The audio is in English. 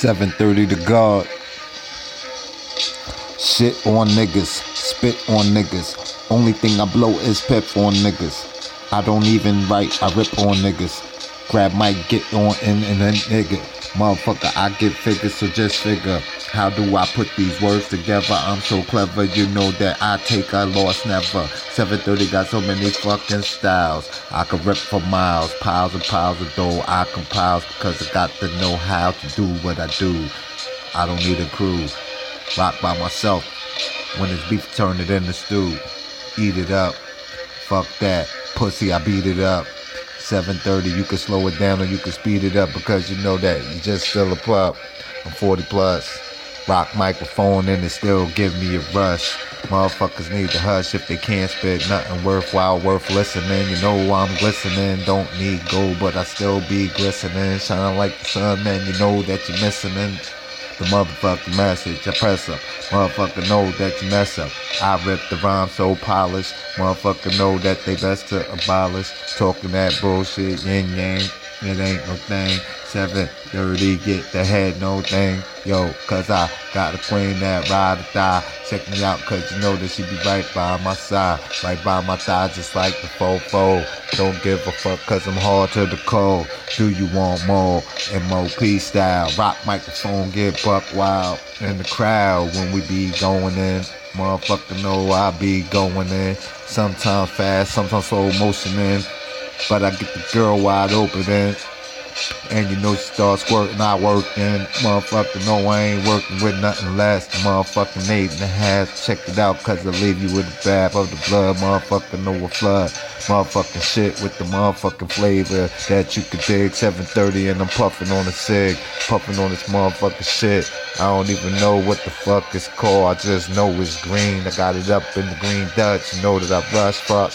730 to God. Shit on niggas, spit on niggas. Only thing I blow is pep on niggas. I don't even write, I rip on niggas. Grab mic, get on in and then nigga. Motherfucker, I get figures, so just figure. How do I put these words together? I'm so clever, you know that I take a loss never. 730 got so many fucking styles. I can rip for miles, piles and piles of dough. I compile because I got to know how to do what I do. I don't need a crew. Rock by myself. When it's beef, turn it into stew. Eat it up. Fuck that. Pussy, I beat it up. 7:30, you can slow it down or you can speed it up because you know that you're just still a pup. I'm 40 plus. Rock microphone and it still give me a rush. Motherfuckers need to hush if they can't spit nothing worthwhile, worth listening. You know I'm glistening, don't need gold, but I still be glistening. Shine like the sun, man. You know that you're missing the motherfucking message. I press up. Motherfucker know that you mess up. I rip the rhyme so polished. Motherfucker know that they best to abolish. Talking that bullshit, yin yang. It ain't no thing. 730, get the head, no thing. Yo, cause I got a queen that ride or die. Check me out, cause you know that she be right by my side. Right by my thigh, just like the fofo. Don't give a fuck, cause I'm hard to the cold. Do you want more? MOP style. Rock microphone, get buck wild. In the crowd when we be going in. Motherfucker know I be going in. Sometimes fast, sometimes slow motion in. But I get the girl wide open then. And you know she starts squirting, I working. Motherfucker, no, I ain't working with nothing less motherfucking eight and a half. Check it out, cause I leave you with a bath of the blood. Motherfucker, no a flood. Motherfucking shit with the motherfucking flavor that you could dig. 730 and I'm puffing on a cig. Puffing on this motherfucking shit. I don't even know what the fuck it's called. I just know it's green. I got it up in the green Dutch. You know that I rush fuck.